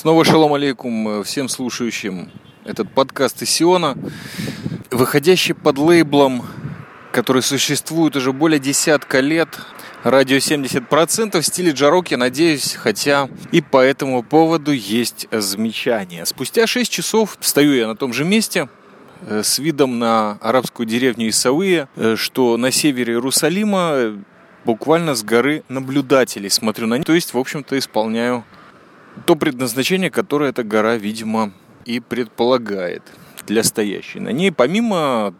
Снова шалом алейкум всем слушающим этот подкаст из Сиона, выходящий под лейблом, который существует уже более десятка лет, радио 70% в стиле джарок, я надеюсь, хотя и по этому поводу есть замечания. Спустя 6 часов стою я на том же месте, э, с видом на арабскую деревню Исауия, э, что на севере Иерусалима э, буквально с горы наблюдателей смотрю на них, то есть, в общем-то, исполняю то предназначение, которое эта гора, видимо, и предполагает для стоящей на ней, помимо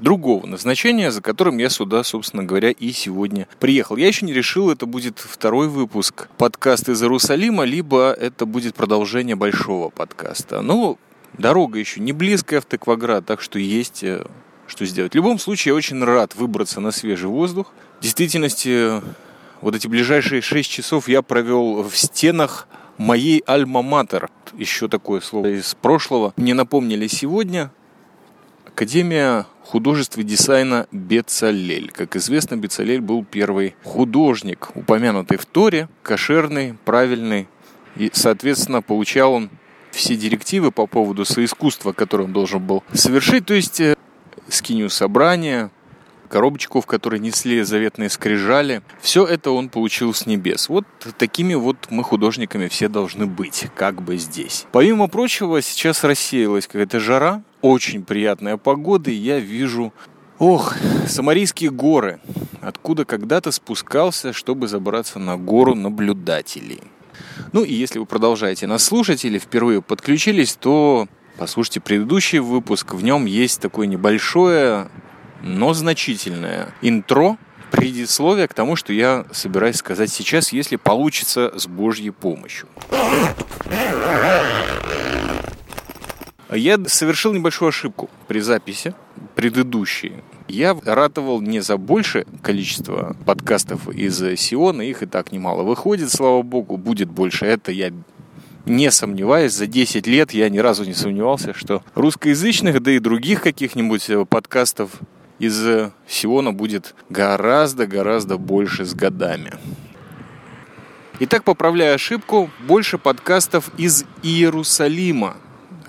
другого назначения, за которым я сюда, собственно говоря, и сегодня приехал. Я еще не решил, это будет второй выпуск подкаста из Иерусалима, либо это будет продолжение большого подкаста. Но дорога еще не близкая в Текваград, так что есть э, что сделать. В любом случае, я очень рад выбраться на свежий воздух. В действительности, вот эти ближайшие 6 часов я провел в стенах моей альма-матер. Еще такое слово из прошлого. Мне напомнили сегодня. Академия художеств и дизайна Бецалель. Как известно, Бецалель был первый художник, упомянутый в Торе, кошерный, правильный. И, соответственно, получал он все директивы по поводу соискусства, которое он должен был совершить. То есть э, скинию собрания, коробочку, в которой несли заветные скрижали. Все это он получил с небес. Вот такими вот мы художниками все должны быть, как бы здесь. Помимо прочего, сейчас рассеялась какая-то жара, очень приятная погода, и я вижу Ох, Самарийские горы, откуда когда-то спускался, чтобы забраться на гору наблюдателей. Ну и если вы продолжаете нас слушать или впервые подключились, то послушайте предыдущий выпуск. В нем есть такое небольшое но значительное интро, предисловие к тому, что я собираюсь сказать сейчас, если получится с Божьей помощью. Я совершил небольшую ошибку при записи предыдущей. Я ратовал не за большее количество подкастов из Сиона, их и так немало выходит, слава богу, будет больше. Это я не сомневаюсь, за 10 лет я ни разу не сомневался, что русскоязычных, да и других каких-нибудь подкастов из Сиона будет гораздо-гораздо больше с годами. Итак, поправляя ошибку, больше подкастов из Иерусалима,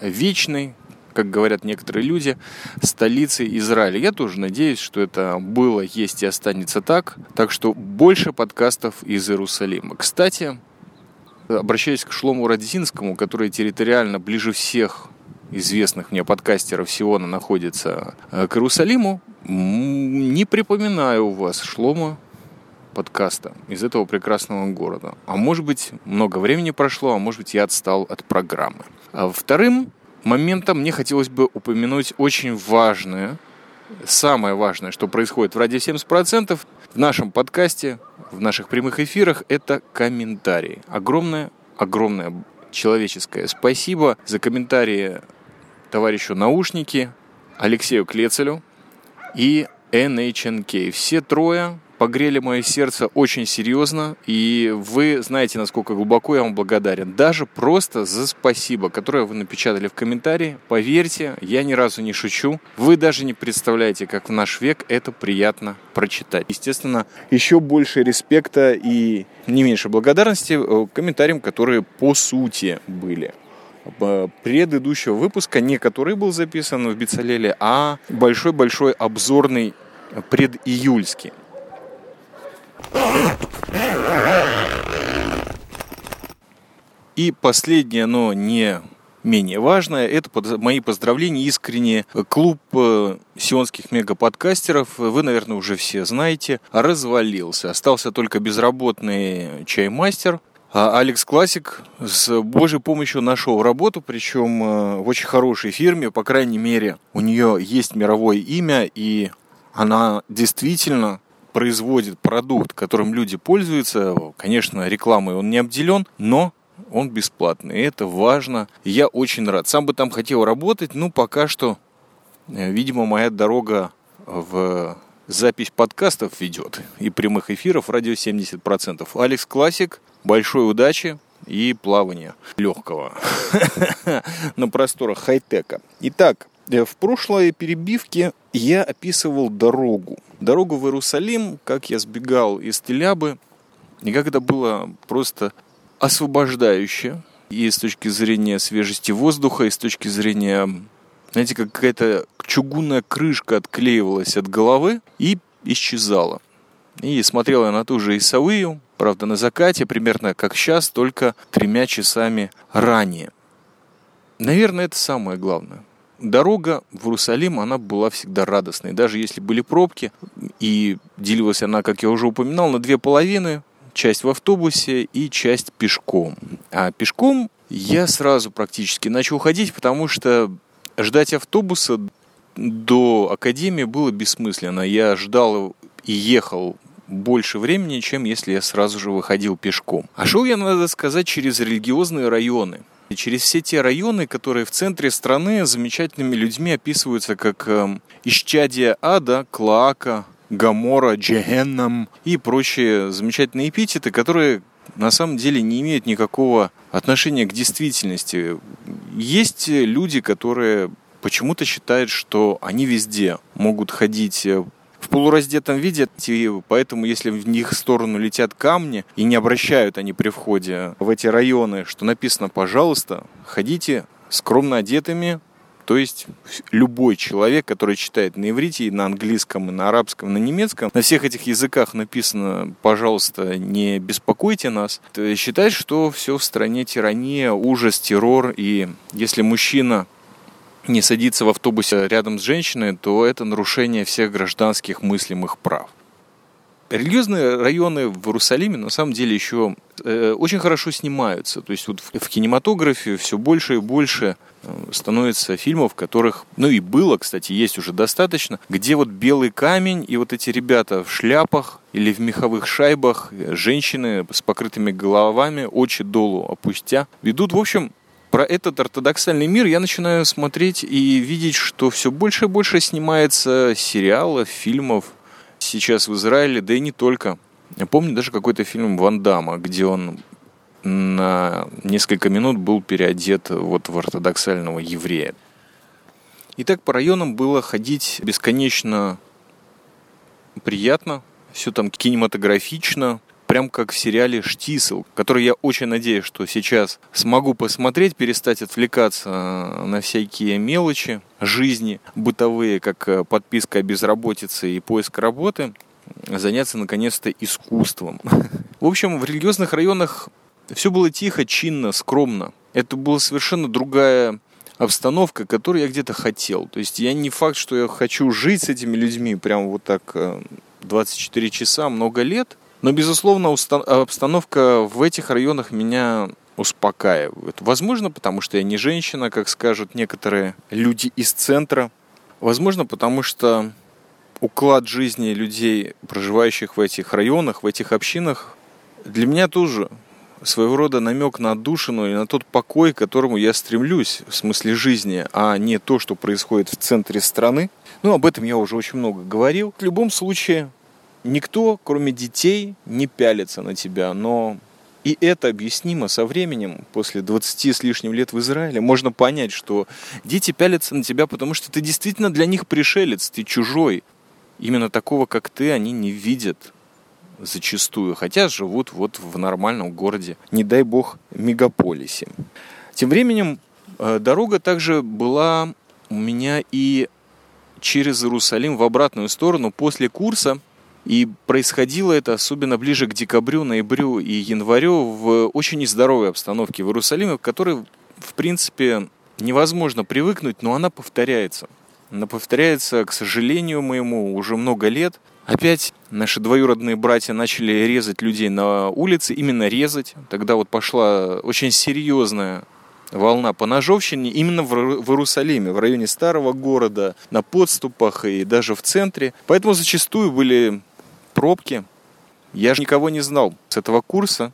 вечной, как говорят некоторые люди, столицы Израиля. Я тоже надеюсь, что это было, есть и останется так. Так что больше подкастов из Иерусалима. Кстати, обращаясь к Шлому Радзинскому, который территориально ближе всех известных мне подкастеров Сиона находится э, к Иерусалиму, не припоминаю у вас Шлома подкаста из этого прекрасного города. А может быть, много времени прошло, а может быть, я отстал от программы. А вторым моментом мне хотелось бы упомянуть очень важное, самое важное, что происходит в радио 70% в нашем подкасте, в наших прямых эфирах, это комментарии. Огромное, огромное человеческое спасибо за комментарии товарищу Наушники, Алексею Клецелю и NHNK. Все трое погрели мое сердце очень серьезно, и вы знаете, насколько глубоко я вам благодарен. Даже просто за спасибо, которое вы напечатали в комментарии. Поверьте, я ни разу не шучу. Вы даже не представляете, как в наш век это приятно прочитать. Естественно, еще больше респекта и не меньше благодарности э, комментариям, которые по сути были предыдущего выпуска, не который был записан в Бицалеле, а большой-большой обзорный предиюльский. И последнее, но не менее важное, это мои поздравления искренне. Клуб э, сионских мегаподкастеров, вы, наверное, уже все знаете, развалился. Остался только безработный чаймастер, Алекс Классик с Божьей помощью нашел работу, причем э, в очень хорошей фирме, по крайней мере, у нее есть мировое имя, и она действительно производит продукт, которым люди пользуются. Конечно, рекламой он не обделен, но он бесплатный. И это важно. Я очень рад. Сам бы там хотел работать, но пока что, э, видимо, моя дорога в запись подкастов ведет и прямых эфиров радио 70%. Алекс Классик большой удачи и плавания легкого на просторах хай-тека. Итак, э, в прошлой перебивке я описывал дорогу. Дорогу в Иерусалим, как я сбегал из Телябы, и как это было просто освобождающе, и с точки зрения свежести воздуха, и с точки зрения, знаете, как какая-то чугунная крышка отклеивалась от головы и исчезала. И смотрел я на ту же Исавию, правда, на закате, примерно как сейчас, только тремя часами ранее. Наверное, это самое главное. Дорога в Иерусалим, она была всегда радостной. Даже если были пробки, и делилась она, как я уже упоминал, на две половины. Часть в автобусе и часть пешком. А пешком я сразу практически начал ходить, потому что ждать автобуса до академии было бессмысленно. Я ждал и ехал больше времени, чем если я сразу же выходил пешком. А шел я, надо сказать, через религиозные районы. И через все те районы, которые в центре страны замечательными людьми описываются как э, исчадие ада, клака, гамора, джехеннам и прочие замечательные эпитеты, которые на самом деле не имеют никакого отношения к действительности. Есть люди, которые почему-то считают, что они везде могут ходить э, в полураздетом виде, и поэтому если в них сторону летят камни и не обращают они при входе в эти районы, что написано «пожалуйста, ходите скромно одетыми», то есть любой человек, который читает на иврите, и на английском, и на арабском, и на немецком, на всех этих языках написано «пожалуйста, не беспокойте нас», считает, что все в стране тирания, ужас, террор, и если мужчина не садиться в автобусе рядом с женщиной, то это нарушение всех гражданских мыслимых прав. Религиозные районы в Иерусалиме на самом деле еще э, очень хорошо снимаются. То есть вот в, в кинематографе все больше и больше э, становится фильмов, которых, ну и было, кстати, есть уже достаточно, где вот белый камень и вот эти ребята в шляпах или в меховых шайбах, женщины с покрытыми головами, очи долу опустя, ведут, в общем, про этот ортодоксальный мир я начинаю смотреть и видеть, что все больше и больше снимается сериалов, фильмов сейчас в Израиле, да и не только. Я помню даже какой-то фильм Ван Дамма, где он на несколько минут был переодет вот в ортодоксального еврея. И так по районам было ходить бесконечно приятно, все там кинематографично, прям как в сериале «Штисел», который я очень надеюсь, что сейчас смогу посмотреть, перестать отвлекаться на всякие мелочи жизни бытовые, как э, подписка о безработице и поиск работы, заняться наконец-то искусством. В общем, в религиозных районах все было тихо, чинно, скромно. Это была совершенно другая обстановка, которую я где-то хотел. То есть я не факт, что я хочу жить с этими людьми прям вот так 24 э, часа много лет, но, безусловно, обстановка в этих районах меня успокаивает. Возможно, потому что я не женщина, как скажут некоторые люди из центра. Возможно, потому что уклад жизни людей, проживающих в этих районах, в этих общинах, для меня тоже своего рода намек на отдушину и на тот покой, к которому я стремлюсь в смысле жизни, а не то, что происходит в центре страны. Ну, об этом я уже очень много говорил. В любом случае, Никто, кроме детей, не пялится на тебя, но и это объяснимо со временем, после 20 с лишним лет в Израиле, можно понять, что дети пялятся на тебя, потому что ты действительно для них пришелец, ты чужой. Именно такого, как ты, они не видят зачастую, хотя живут вот в нормальном городе, не дай бог, мегаполисе. Тем временем э, дорога также была у меня и через Иерусалим в обратную сторону после курса – и происходило это особенно ближе к декабрю, ноябрю и январю в очень нездоровой обстановке в Иерусалиме, к которой, в принципе, невозможно привыкнуть, но она повторяется. Она повторяется, к сожалению моему, уже много лет. Опять наши двоюродные братья начали резать людей на улице, именно резать. Тогда вот пошла очень серьезная волна по ножовщине именно в Иерусалиме, в районе старого города, на подступах и даже в центре. Поэтому зачастую были пробки. Я же никого не знал с этого курса.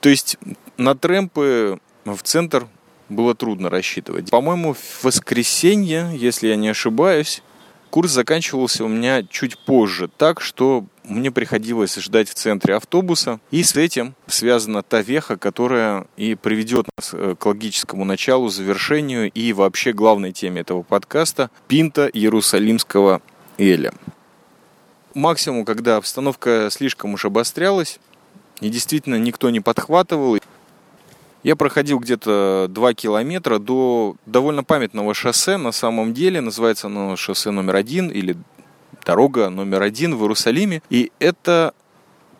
То есть на трэмпы в центр было трудно рассчитывать. По-моему, в воскресенье, если я не ошибаюсь, курс заканчивался у меня чуть позже, так что мне приходилось ждать в центре автобуса. И с этим связана та веха, которая и приведет нас э, к логическому началу, завершению и вообще главной теме этого подкаста – пинта Иерусалимского Эля максимум, когда обстановка слишком уж обострялась, и действительно никто не подхватывал, Я проходил где-то 2 километра до довольно памятного шоссе, на самом деле, называется оно шоссе номер один или дорога номер один в Иерусалиме. И это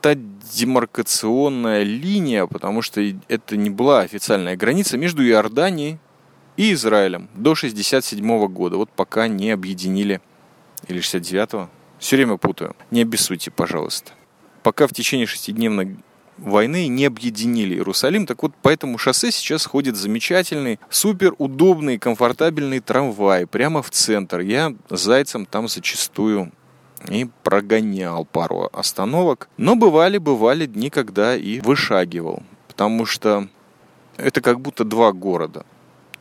та демаркационная линия, потому что это не была официальная граница между Иорданией и Израилем до 67 года. Вот пока не объединили, или 69-го, все время путаю. Не обессудьте, пожалуйста. Пока в течение шестидневной войны не объединили Иерусалим. Так вот, по этому шоссе сейчас ходит замечательный, супер удобный, комфортабельный трамвай прямо в центр. Я зайцем там зачастую и прогонял пару остановок. Но бывали, бывали дни, когда и вышагивал. Потому что это как будто два города.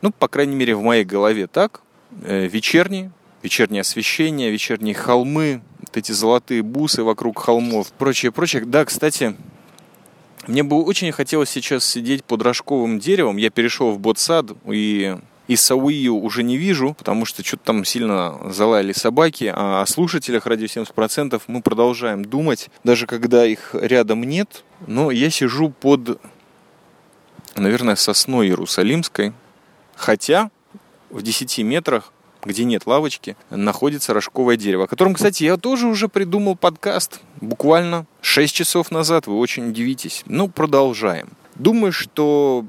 Ну, по крайней мере, в моей голове так. Э, вечерний, вечернее освещение, вечерние холмы, вот эти золотые бусы вокруг холмов, прочее, прочее. Да, кстати, мне бы очень хотелось сейчас сидеть под рожковым деревом. Я перешел в ботсад и и Сауию уже не вижу, потому что что-то там сильно залаяли собаки, а о слушателях радио 70% мы продолжаем думать, даже когда их рядом нет. Но я сижу под, наверное, сосной Иерусалимской, хотя в 10 метрах где нет лавочки, находится рожковое дерево, о котором, кстати, я тоже уже придумал подкаст. Буквально 6 часов назад, вы очень удивитесь. Ну, продолжаем. Думаю, что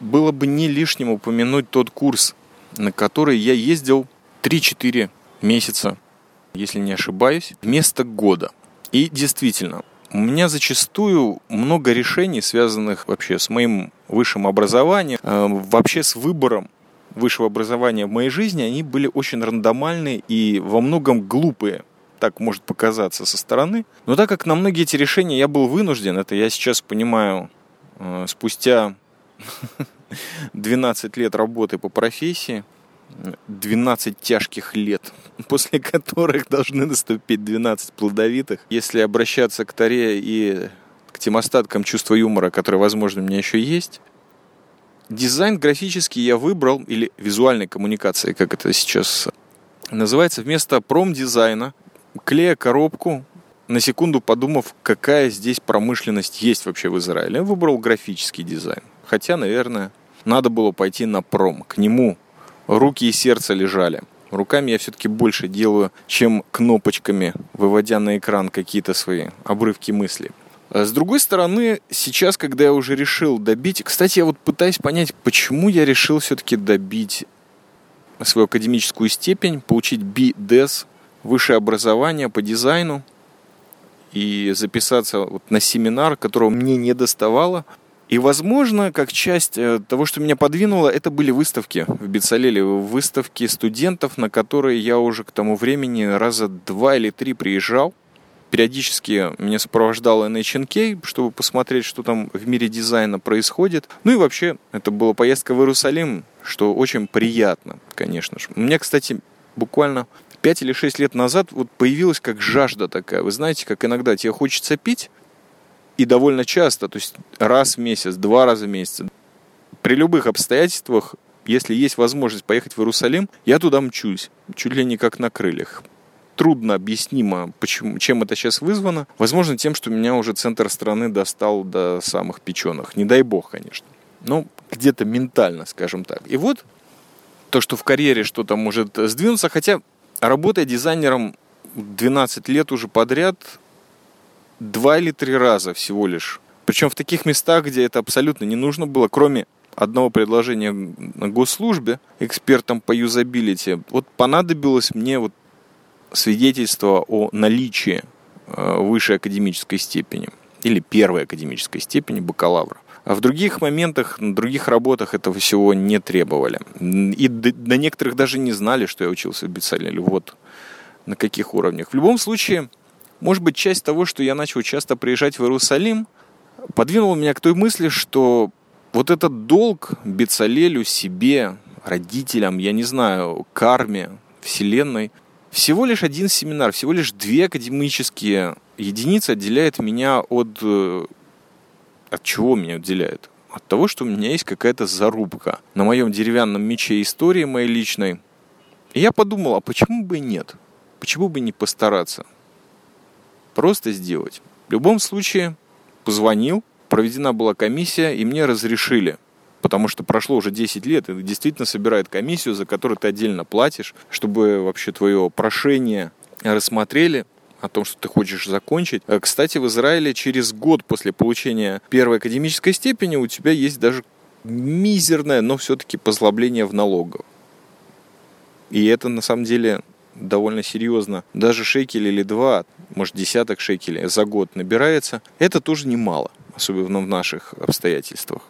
было бы не лишним упомянуть тот курс, на который я ездил 3-4 месяца, если не ошибаюсь, вместо года. И действительно, у меня зачастую много решений, связанных вообще с моим высшим образованием, э, вообще с выбором высшего образования в моей жизни, они были очень рандомальные и во многом глупые. Так может показаться со стороны. Но так как на многие эти решения я был вынужден, это я сейчас понимаю э, спустя 12 лет работы по профессии, 12 тяжких лет, после которых должны наступить 12 плодовитых. Если обращаться к Таре и к тем остаткам чувства юмора, которые, возможно, у меня еще есть, дизайн графический я выбрал, или визуальной коммуникации, как это сейчас называется, вместо промдизайна, клея коробку, на секунду подумав, какая здесь промышленность есть вообще в Израиле, я выбрал графический дизайн. Хотя, наверное, надо было пойти на пром. К нему руки и сердце лежали. Руками я все-таки больше делаю, чем кнопочками, выводя на экран какие-то свои обрывки мыслей. С другой стороны, сейчас, когда я уже решил добить... Кстати, я вот пытаюсь понять, почему я решил все-таки добить свою академическую степень, получить BDES, высшее образование по дизайну и записаться вот на семинар, которого мне не доставало – и, возможно, как часть э, того, что меня подвинуло, это были выставки в Бицалеле, выставки студентов, на которые я уже к тому времени раза два или три приезжал. Периодически меня сопровождал NHNK, чтобы посмотреть, что там в мире дизайна происходит. Ну и вообще, это была поездка в Иерусалим, что очень приятно, конечно же. У меня, кстати, буквально 5 или 6 лет назад вот появилась как жажда такая. Вы знаете, как иногда тебе хочется пить, и довольно часто, то есть раз в месяц, два раза в месяц. При любых обстоятельствах, если есть возможность поехать в Иерусалим, я туда мчусь, чуть ли не как на крыльях. Трудно объяснимо, почему, чем это сейчас вызвано. Возможно, тем, что меня уже центр страны достал до самых печеных. Не дай бог, конечно. Но где-то ментально, скажем так. И вот то, что в карьере что-то может сдвинуться, хотя работая дизайнером 12 лет уже подряд, два или три раза всего лишь. Причем в таких местах, где это абсолютно не нужно было, кроме одного предложения на госслужбе экспертам по юзабилити, вот понадобилось мне вот свидетельство о наличии э, высшей академической степени или первой академической степени бакалавра. А в других моментах, на других работах этого всего не требовали. И до, некоторых даже не знали, что я учился в Бицалеле. Вот на каких уровнях. В любом случае, может быть, часть того, что я начал часто приезжать в Иерусалим, подвинула меня к той мысли, что вот этот долг Бецалелю, себе, родителям, я не знаю, карме, вселенной, всего лишь один семинар, всего лишь две академические единицы отделяет меня от... Э, от чего меня отделяет? От того, что у меня есть какая-то зарубка на моем деревянном мече истории моей личной. И я подумал, а почему бы и нет? Почему бы не постараться? Просто сделать. В любом случае, позвонил, проведена была комиссия, и мне разрешили потому что прошло уже 10 лет, и действительно собирает комиссию, за которую ты отдельно платишь, чтобы вообще твое прошение рассмотрели, о том, что ты хочешь закончить. Э, кстати, в Израиле через год после получения первой академической степени у тебя есть даже мизерное, но все-таки послабление в налогах. И это на самом деле довольно серьезно. Даже шекель или два, может десяток шекелей за год набирается. Это тоже немало, особенно в наших обстоятельствах.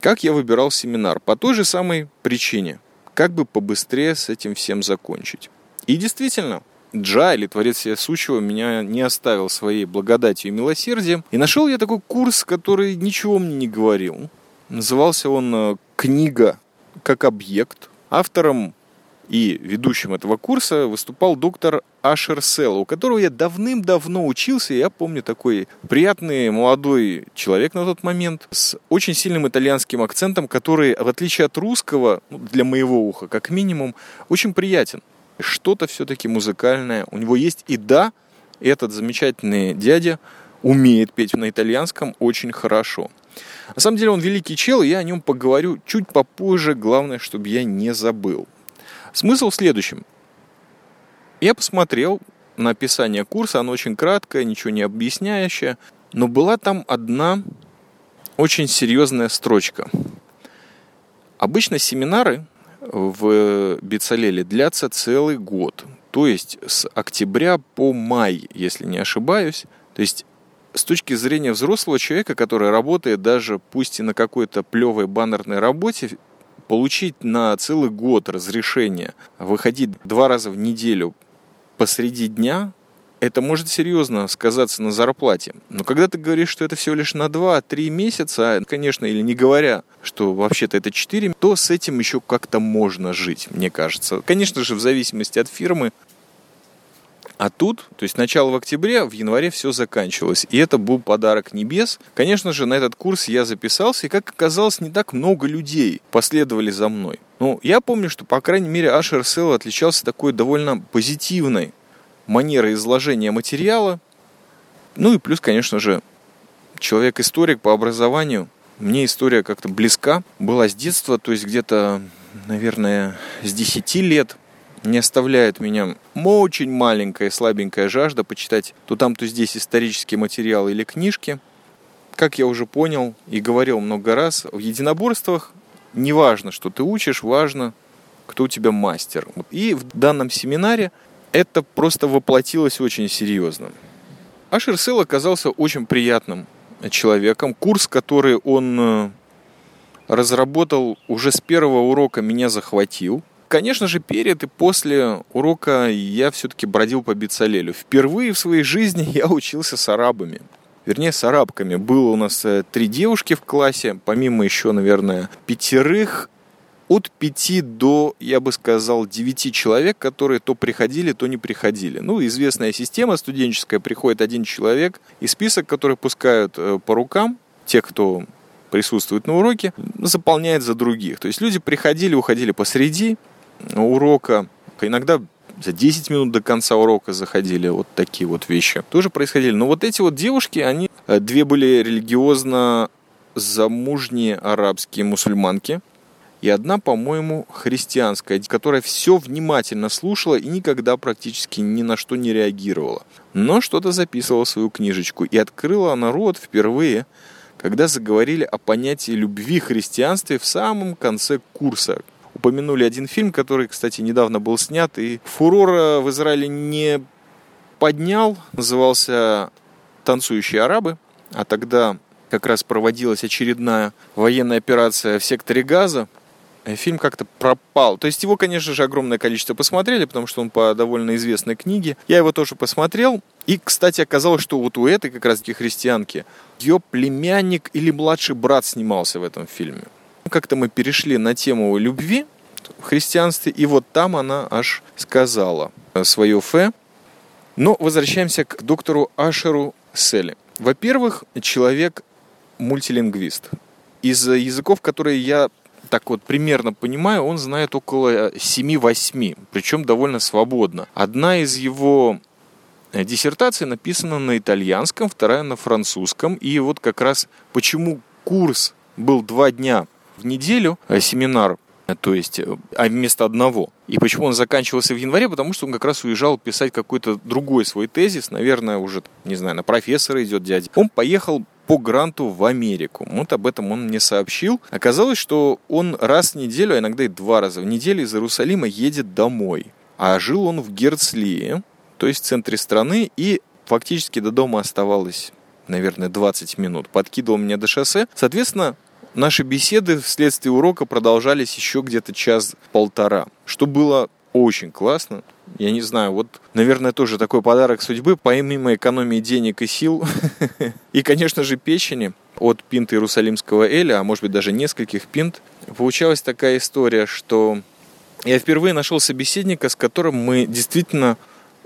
Как я выбирал семинар? По той же самой причине. Как бы побыстрее с этим всем закончить. И действительно, Джа, или Творец Всея Сущего, меня не оставил своей благодатью и милосердием. И нашел я такой курс, который ничего мне не говорил. Назывался он э, «Книга как объект». Автором и ведущим этого курса выступал доктор Ашер Сел, у которого я давным-давно учился. Я помню такой приятный молодой человек на тот момент с очень сильным итальянским акцентом, который, в отличие от русского, ну, для моего уха, как минимум, очень приятен что-то все-таки музыкальное у него есть. И да, этот замечательный дядя умеет петь на итальянском очень хорошо. На самом деле он великий чел, и я о нем поговорю чуть попозже. Главное, чтобы я не забыл. Смысл в следующем. Я посмотрел на описание курса, оно очень краткое, ничего не объясняющее, но была там одна очень серьезная строчка. Обычно семинары в Бицалеле длятся целый год. То есть с октября по май, если не ошибаюсь. То есть с точки зрения взрослого человека, который работает даже пусть и на какой-то плевой баннерной работе, получить на целый год разрешение выходить два раза в неделю посреди дня это может серьезно сказаться на зарплате. Но когда ты говоришь, что это всего лишь на 2-3 месяца, конечно, или не говоря, что вообще-то это 4, то с этим еще как-то можно жить, мне кажется. Конечно же, в зависимости от фирмы. А тут, то есть начало в октябре, в январе все заканчивалось. И это был подарок небес. Конечно же, на этот курс я записался, и, как оказалось, не так много людей последовали за мной. Ну, я помню, что, по крайней мере, Ашер Сел отличался такой довольно позитивной манера изложения материала. Ну и плюс, конечно же, человек-историк по образованию. Мне история как-то близка, была с детства, то есть где-то, наверное, с 10 лет. Не оставляет меня очень маленькая слабенькая жажда почитать то там, то здесь исторические материалы или книжки. Как я уже понял и говорил много раз, в единоборствах не важно, что ты учишь, важно, кто у тебя мастер. И в данном семинаре это просто воплотилось очень серьезно. Ашер Сел оказался очень приятным человеком. Курс, который он э, разработал уже с первого урока, меня захватил. Конечно же, перед и после урока я все-таки бродил по Бицалелю. Впервые в своей жизни я учился с арабами. Вернее, с арабками. Было у нас э, три девушки в классе, помимо еще, наверное, пятерых от 5 до, я бы сказал, 9 человек, которые то приходили, то не приходили. Ну, известная система студенческая, приходит один человек, и список, который пускают э, по рукам, тех, кто присутствует на уроке, заполняет за других. То есть люди приходили, уходили посреди урока, иногда за 10 минут до конца урока заходили вот такие вот вещи. Тоже происходили. Но вот эти вот девушки, они, э, две были религиозно замужние арабские мусульманки, и одна, по-моему, христианская, которая все внимательно слушала и никогда практически ни на что не реагировала. Но что-то записывала в свою книжечку. И открыла она рот впервые, когда заговорили о понятии любви христианстве в самом конце курса. Упомянули один фильм, который, кстати, недавно был снят, и фурора в Израиле не поднял. Назывался «Танцующие арабы». А тогда как раз проводилась очередная военная операция в секторе Газа, фильм как-то пропал. То есть его, конечно же, огромное количество посмотрели, потому что он по довольно известной книге. Я его тоже посмотрел. И, кстати, оказалось, что вот у этой как раз-таки христианки ее племянник или младший брат снимался в этом фильме. Как-то мы перешли на тему любви в христианстве, и вот там она аж сказала свое фе. Но возвращаемся к доктору Ашеру Селли. Во-первых, человек мультилингвист. Из языков, которые я так вот примерно понимаю, он знает около 7-8, причем довольно свободно. Одна из его диссертация написана на итальянском, вторая на французском. И вот как раз почему курс был два дня в неделю, э, семинар, то есть а вместо одного. И почему он заканчивался в январе? Потому что он как раз уезжал писать какой-то другой свой тезис, наверное, уже, не знаю, на профессора идет дядя. Он поехал по гранту в Америку. Вот об этом он мне сообщил. Оказалось, что он раз в неделю, а иногда и два раза в неделю из Иерусалима едет домой. А жил он в Герцлии, то есть в центре страны, и фактически до дома оставалось, наверное, 20 минут. Подкидывал меня до шоссе. Соответственно, наши беседы вследствие урока продолжались еще где-то час-полтора, что было очень классно. Я не знаю, вот, наверное, тоже такой подарок судьбы, помимо экономии денег и сил, и, конечно же, печени от пинта Иерусалимского Эля, а может быть даже нескольких пинт, получалась такая история, что я впервые нашел собеседника, с которым мы действительно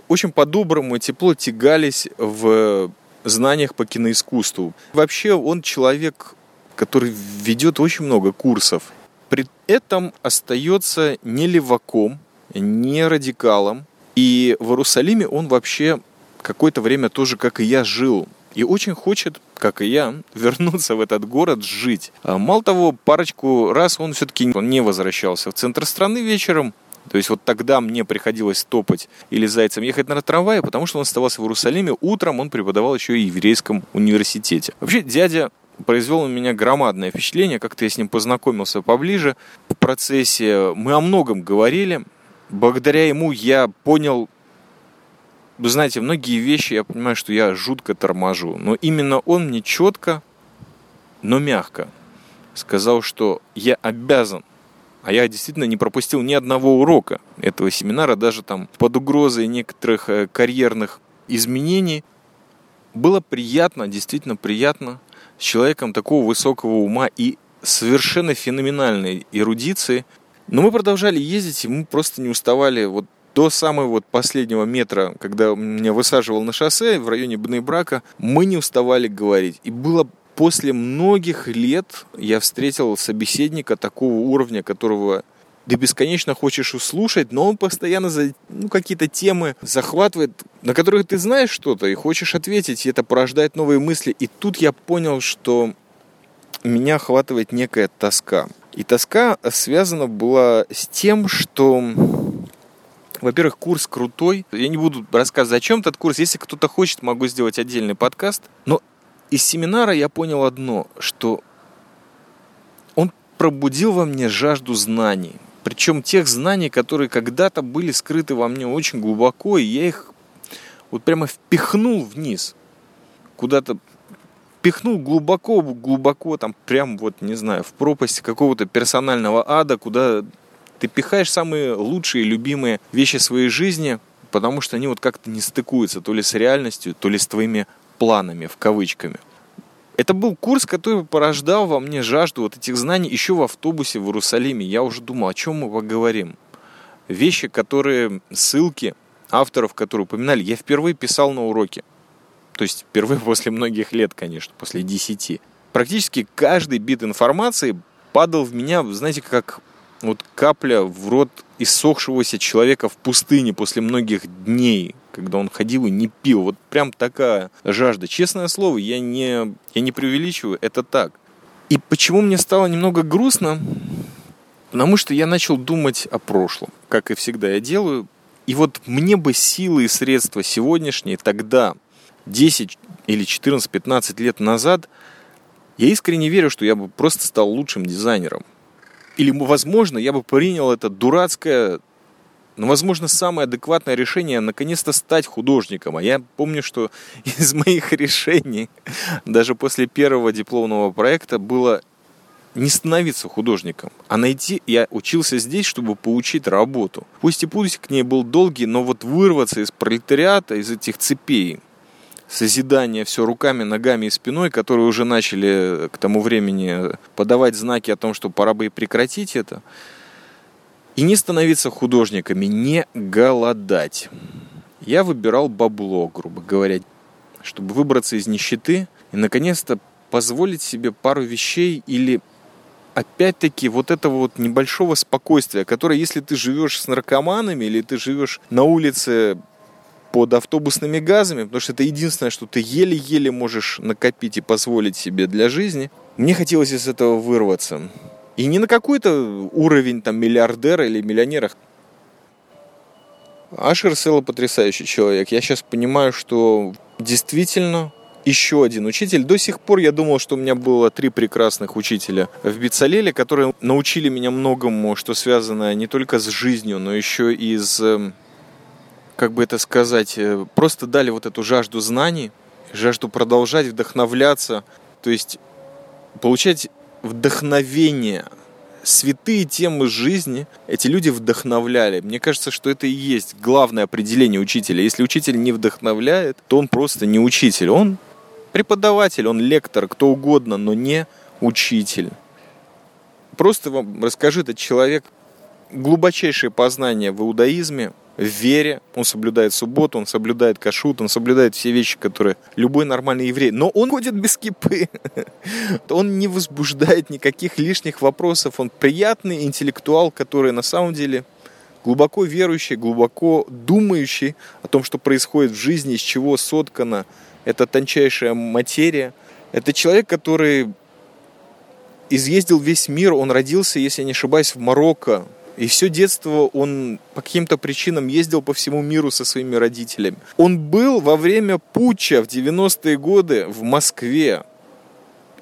очень по-доброму и тепло тягались в знаниях по киноискусству. Вообще он человек, который ведет очень много курсов. При этом остается не леваком, не радикалом. И в Иерусалиме он вообще какое-то время тоже, как и я, жил. И очень хочет, как и я, вернуться в этот город жить. А мало того, парочку раз он все-таки не возвращался в центр страны вечером. То есть вот тогда мне приходилось топать или зайцем ехать на трамвае, потому что он оставался в Иерусалиме. Утром он преподавал еще и в еврейском университете. Вообще, дядя произвел на меня громадное впечатление. Как-то я с ним познакомился поближе. В процессе мы о многом говорили благодаря ему я понял, вы знаете, многие вещи я понимаю, что я жутко торможу. Но именно он мне четко, но мягко сказал, что я обязан а я действительно не пропустил ни одного урока этого семинара, даже там под угрозой некоторых э, карьерных изменений. Было приятно, действительно приятно с человеком такого высокого ума и совершенно феноменальной эрудиции но мы продолжали ездить, и мы просто не уставали вот до самого вот последнего метра, когда меня высаживал на шоссе в районе Брака, мы не уставали говорить. И было после многих лет я встретил собеседника такого уровня, которого ты бесконечно хочешь услышать, но он постоянно за ну, какие-то темы захватывает, на которых ты знаешь что-то и хочешь ответить, и это порождает новые мысли. И тут я понял, что меня охватывает некая тоска. И тоска связана была с тем, что во-первых, курс крутой. Я не буду рассказывать, о чем этот курс. Если кто-то хочет, могу сделать отдельный подкаст. Но из семинара я понял одно, что он пробудил во мне жажду знаний. Причем тех знаний, которые когда-то были скрыты во мне очень глубоко, и я их вот прямо впихнул вниз. Куда-то пихнул глубоко, глубоко, там прям вот, не знаю, в пропасть какого-то персонального ада, куда ты пихаешь самые лучшие, любимые вещи своей жизни, потому что они вот как-то не стыкуются то ли с реальностью, то ли с твоими планами, в кавычками. Это был курс, который порождал во мне жажду вот этих знаний еще в автобусе в Иерусалиме. Я уже думал, о чем мы поговорим. Вещи, которые, ссылки авторов, которые упоминали, я впервые писал на уроке. То есть впервые после многих лет, конечно, после десяти. Практически каждый бит информации падал в меня, знаете, как вот капля в рот иссохшегося человека в пустыне после многих дней, когда он ходил и не пил. Вот прям такая жажда. Честное слово, я не, я не преувеличиваю, это так. И почему мне стало немного грустно? Потому что я начал думать о прошлом, как и всегда я делаю. И вот мне бы силы и средства сегодняшние тогда 10 или 14-15 лет назад, я искренне верю, что я бы просто стал лучшим дизайнером. Или, возможно, я бы принял это дурацкое, но, возможно, самое адекватное решение наконец-то стать художником. А я помню, что из моих решений, даже после первого дипломного проекта, было не становиться художником, а найти... Я учился здесь, чтобы получить работу. Пусть и путь к ней был долгий, но вот вырваться из пролетариата, из этих цепей, созидание все руками, ногами и спиной, которые уже начали к тому времени подавать знаки о том, что пора бы и прекратить это, и не становиться художниками, не голодать. Я выбирал бабло, грубо говоря, чтобы выбраться из нищеты и наконец-то позволить себе пару вещей или опять-таки вот этого вот небольшого спокойствия, которое, если ты живешь с наркоманами или ты живешь на улице под автобусными газами, потому что это единственное, что ты еле-еле можешь накопить и позволить себе для жизни. Мне хотелось из этого вырваться. И не на какой-то уровень там миллиардера или миллионера. Ашер Села потрясающий человек. Я сейчас понимаю, что действительно еще один учитель. До сих пор я думал, что у меня было три прекрасных учителя в Бицалеле, которые научили меня многому, что связано не только с жизнью, но еще и с, эм, как бы это сказать, э, просто дали вот эту жажду знаний, жажду продолжать, вдохновляться, то есть получать вдохновение святые темы жизни эти люди вдохновляли. Мне кажется, что это и есть главное определение учителя. Если учитель не вдохновляет, то он просто не учитель. Он преподаватель, он лектор, кто угодно, но не учитель. Просто вам расскажи этот человек глубочайшее познание в иудаизме, в вере, он соблюдает субботу, он соблюдает кашут, он соблюдает все вещи, которые любой нормальный еврей. Но он ходит без кипы. Он не возбуждает никаких лишних вопросов. Он приятный интеллектуал, который на самом деле глубоко верующий, глубоко думающий о том, что происходит в жизни, из чего соткана это тончайшая материя. Это человек, который изъездил весь мир, он родился, если я не ошибаюсь, в Марокко. И все детство он по каким-то причинам ездил по всему миру со своими родителями. Он был во время путча в 90-е годы в Москве.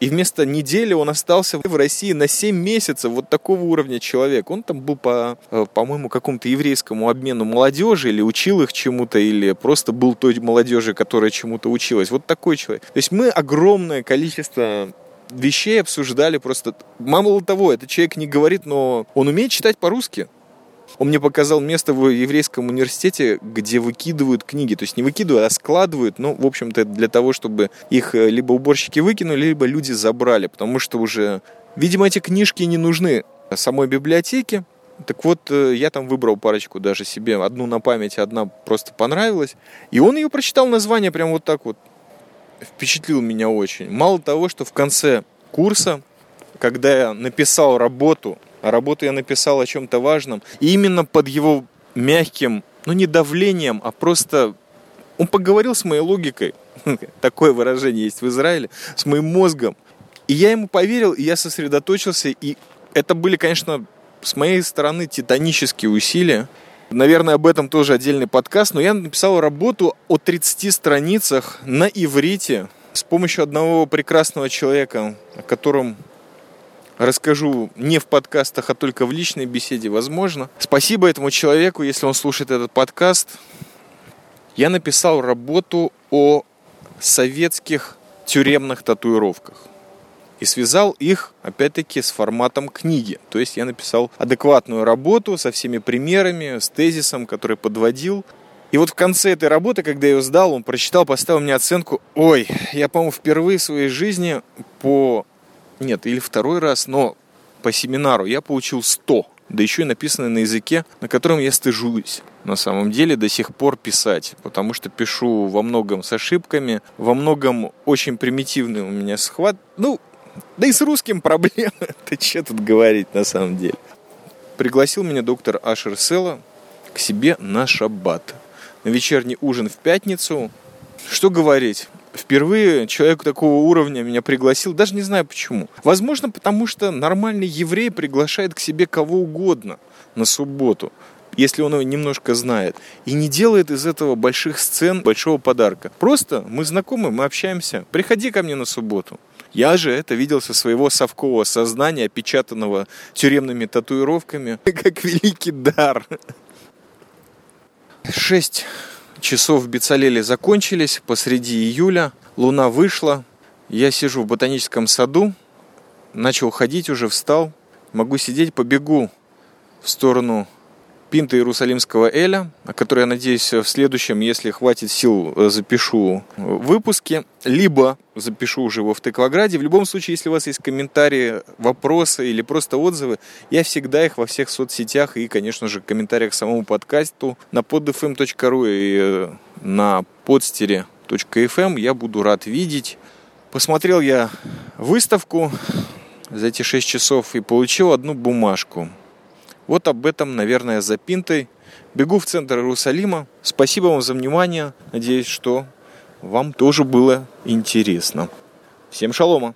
И вместо недели он остался в России на 7 месяцев. Вот такого уровня человек. Он там был по, э, по-моему, какому-то еврейскому обмену молодежи, или учил их чему-то, или просто был той молодежи, которая чему-то училась. Вот такой человек. То есть мы огромное количество вещей обсуждали просто. Мало того, этот человек не говорит, но он умеет читать по-русски. Он мне показал место в еврейском университете, где выкидывают книги. То есть не выкидывают, а складывают. Ну, в общем-то, для того, чтобы их э, либо уборщики выкинули, либо люди забрали. Потому что уже, видимо, эти книжки не нужны самой библиотеке. Так вот, э, я там выбрал парочку даже себе. Одну на память, одна просто понравилась. И он ее прочитал название прям вот так вот. Впечатлил меня очень. Мало того, что в конце курса, когда я написал работу а работу я написал о чем-то важном. И именно под его мягким, ну не давлением, а просто он поговорил с моей логикой, такое выражение есть в Израиле, с моим мозгом. И я ему поверил, и я сосредоточился, и это были, конечно, с моей стороны титанические усилия. Наверное, об этом тоже отдельный подкаст, но я написал работу о 30 страницах на иврите с помощью одного прекрасного человека, о котором расскажу не в подкастах, а только в личной беседе, возможно. Спасибо этому человеку, если он слушает этот подкаст. Я написал работу о советских тюремных татуировках и связал их, опять-таки, с форматом книги. То есть я написал адекватную работу со всеми примерами, с тезисом, который подводил. И вот в конце этой работы, когда я ее сдал, он прочитал, поставил мне оценку. Ой, я, по-моему, впервые в своей жизни по нет, или второй раз, но по семинару я получил 100, да еще и написанное на языке, на котором я стыжусь на самом деле до сих пор писать, потому что пишу во многом с ошибками, во многом очень примитивный у меня схват. Ну, да и с русским проблемы. Ты что тут говорить на самом деле? Пригласил меня доктор Ашер Села к себе на шаббат. На вечерний ужин в пятницу. Что говорить? Впервые человек такого уровня меня пригласил, даже не знаю почему. Возможно, потому что нормальный еврей приглашает к себе кого угодно на субботу, если он его немножко знает, и не делает из этого больших сцен, большого подарка. Просто мы знакомы, мы общаемся. Приходи ко мне на субботу. Я же это видел со своего совкового сознания, опечатанного тюремными татуировками, как великий дар. Шесть часов в Бицалеле закончились, посреди июля, луна вышла, я сижу в ботаническом саду, начал ходить уже, встал, могу сидеть, побегу в сторону Пинта Иерусалимского Эля, о которой, я надеюсь, в следующем, если хватит сил, э, запишу выпуски, либо запишу уже его в Тыкваграде. В любом случае, если у вас есть комментарии, вопросы или просто отзывы, я всегда их во всех соцсетях и, конечно же, в комментариях к самому подкасту на podfm.ru и э, на подстере.fm я буду рад видеть. Посмотрел я выставку за эти 6 часов и получил одну бумажку – вот об этом, наверное, за пинтой Бегу в центр Иерусалима. Спасибо вам за внимание. Надеюсь, что вам тоже было интересно. Всем шалома!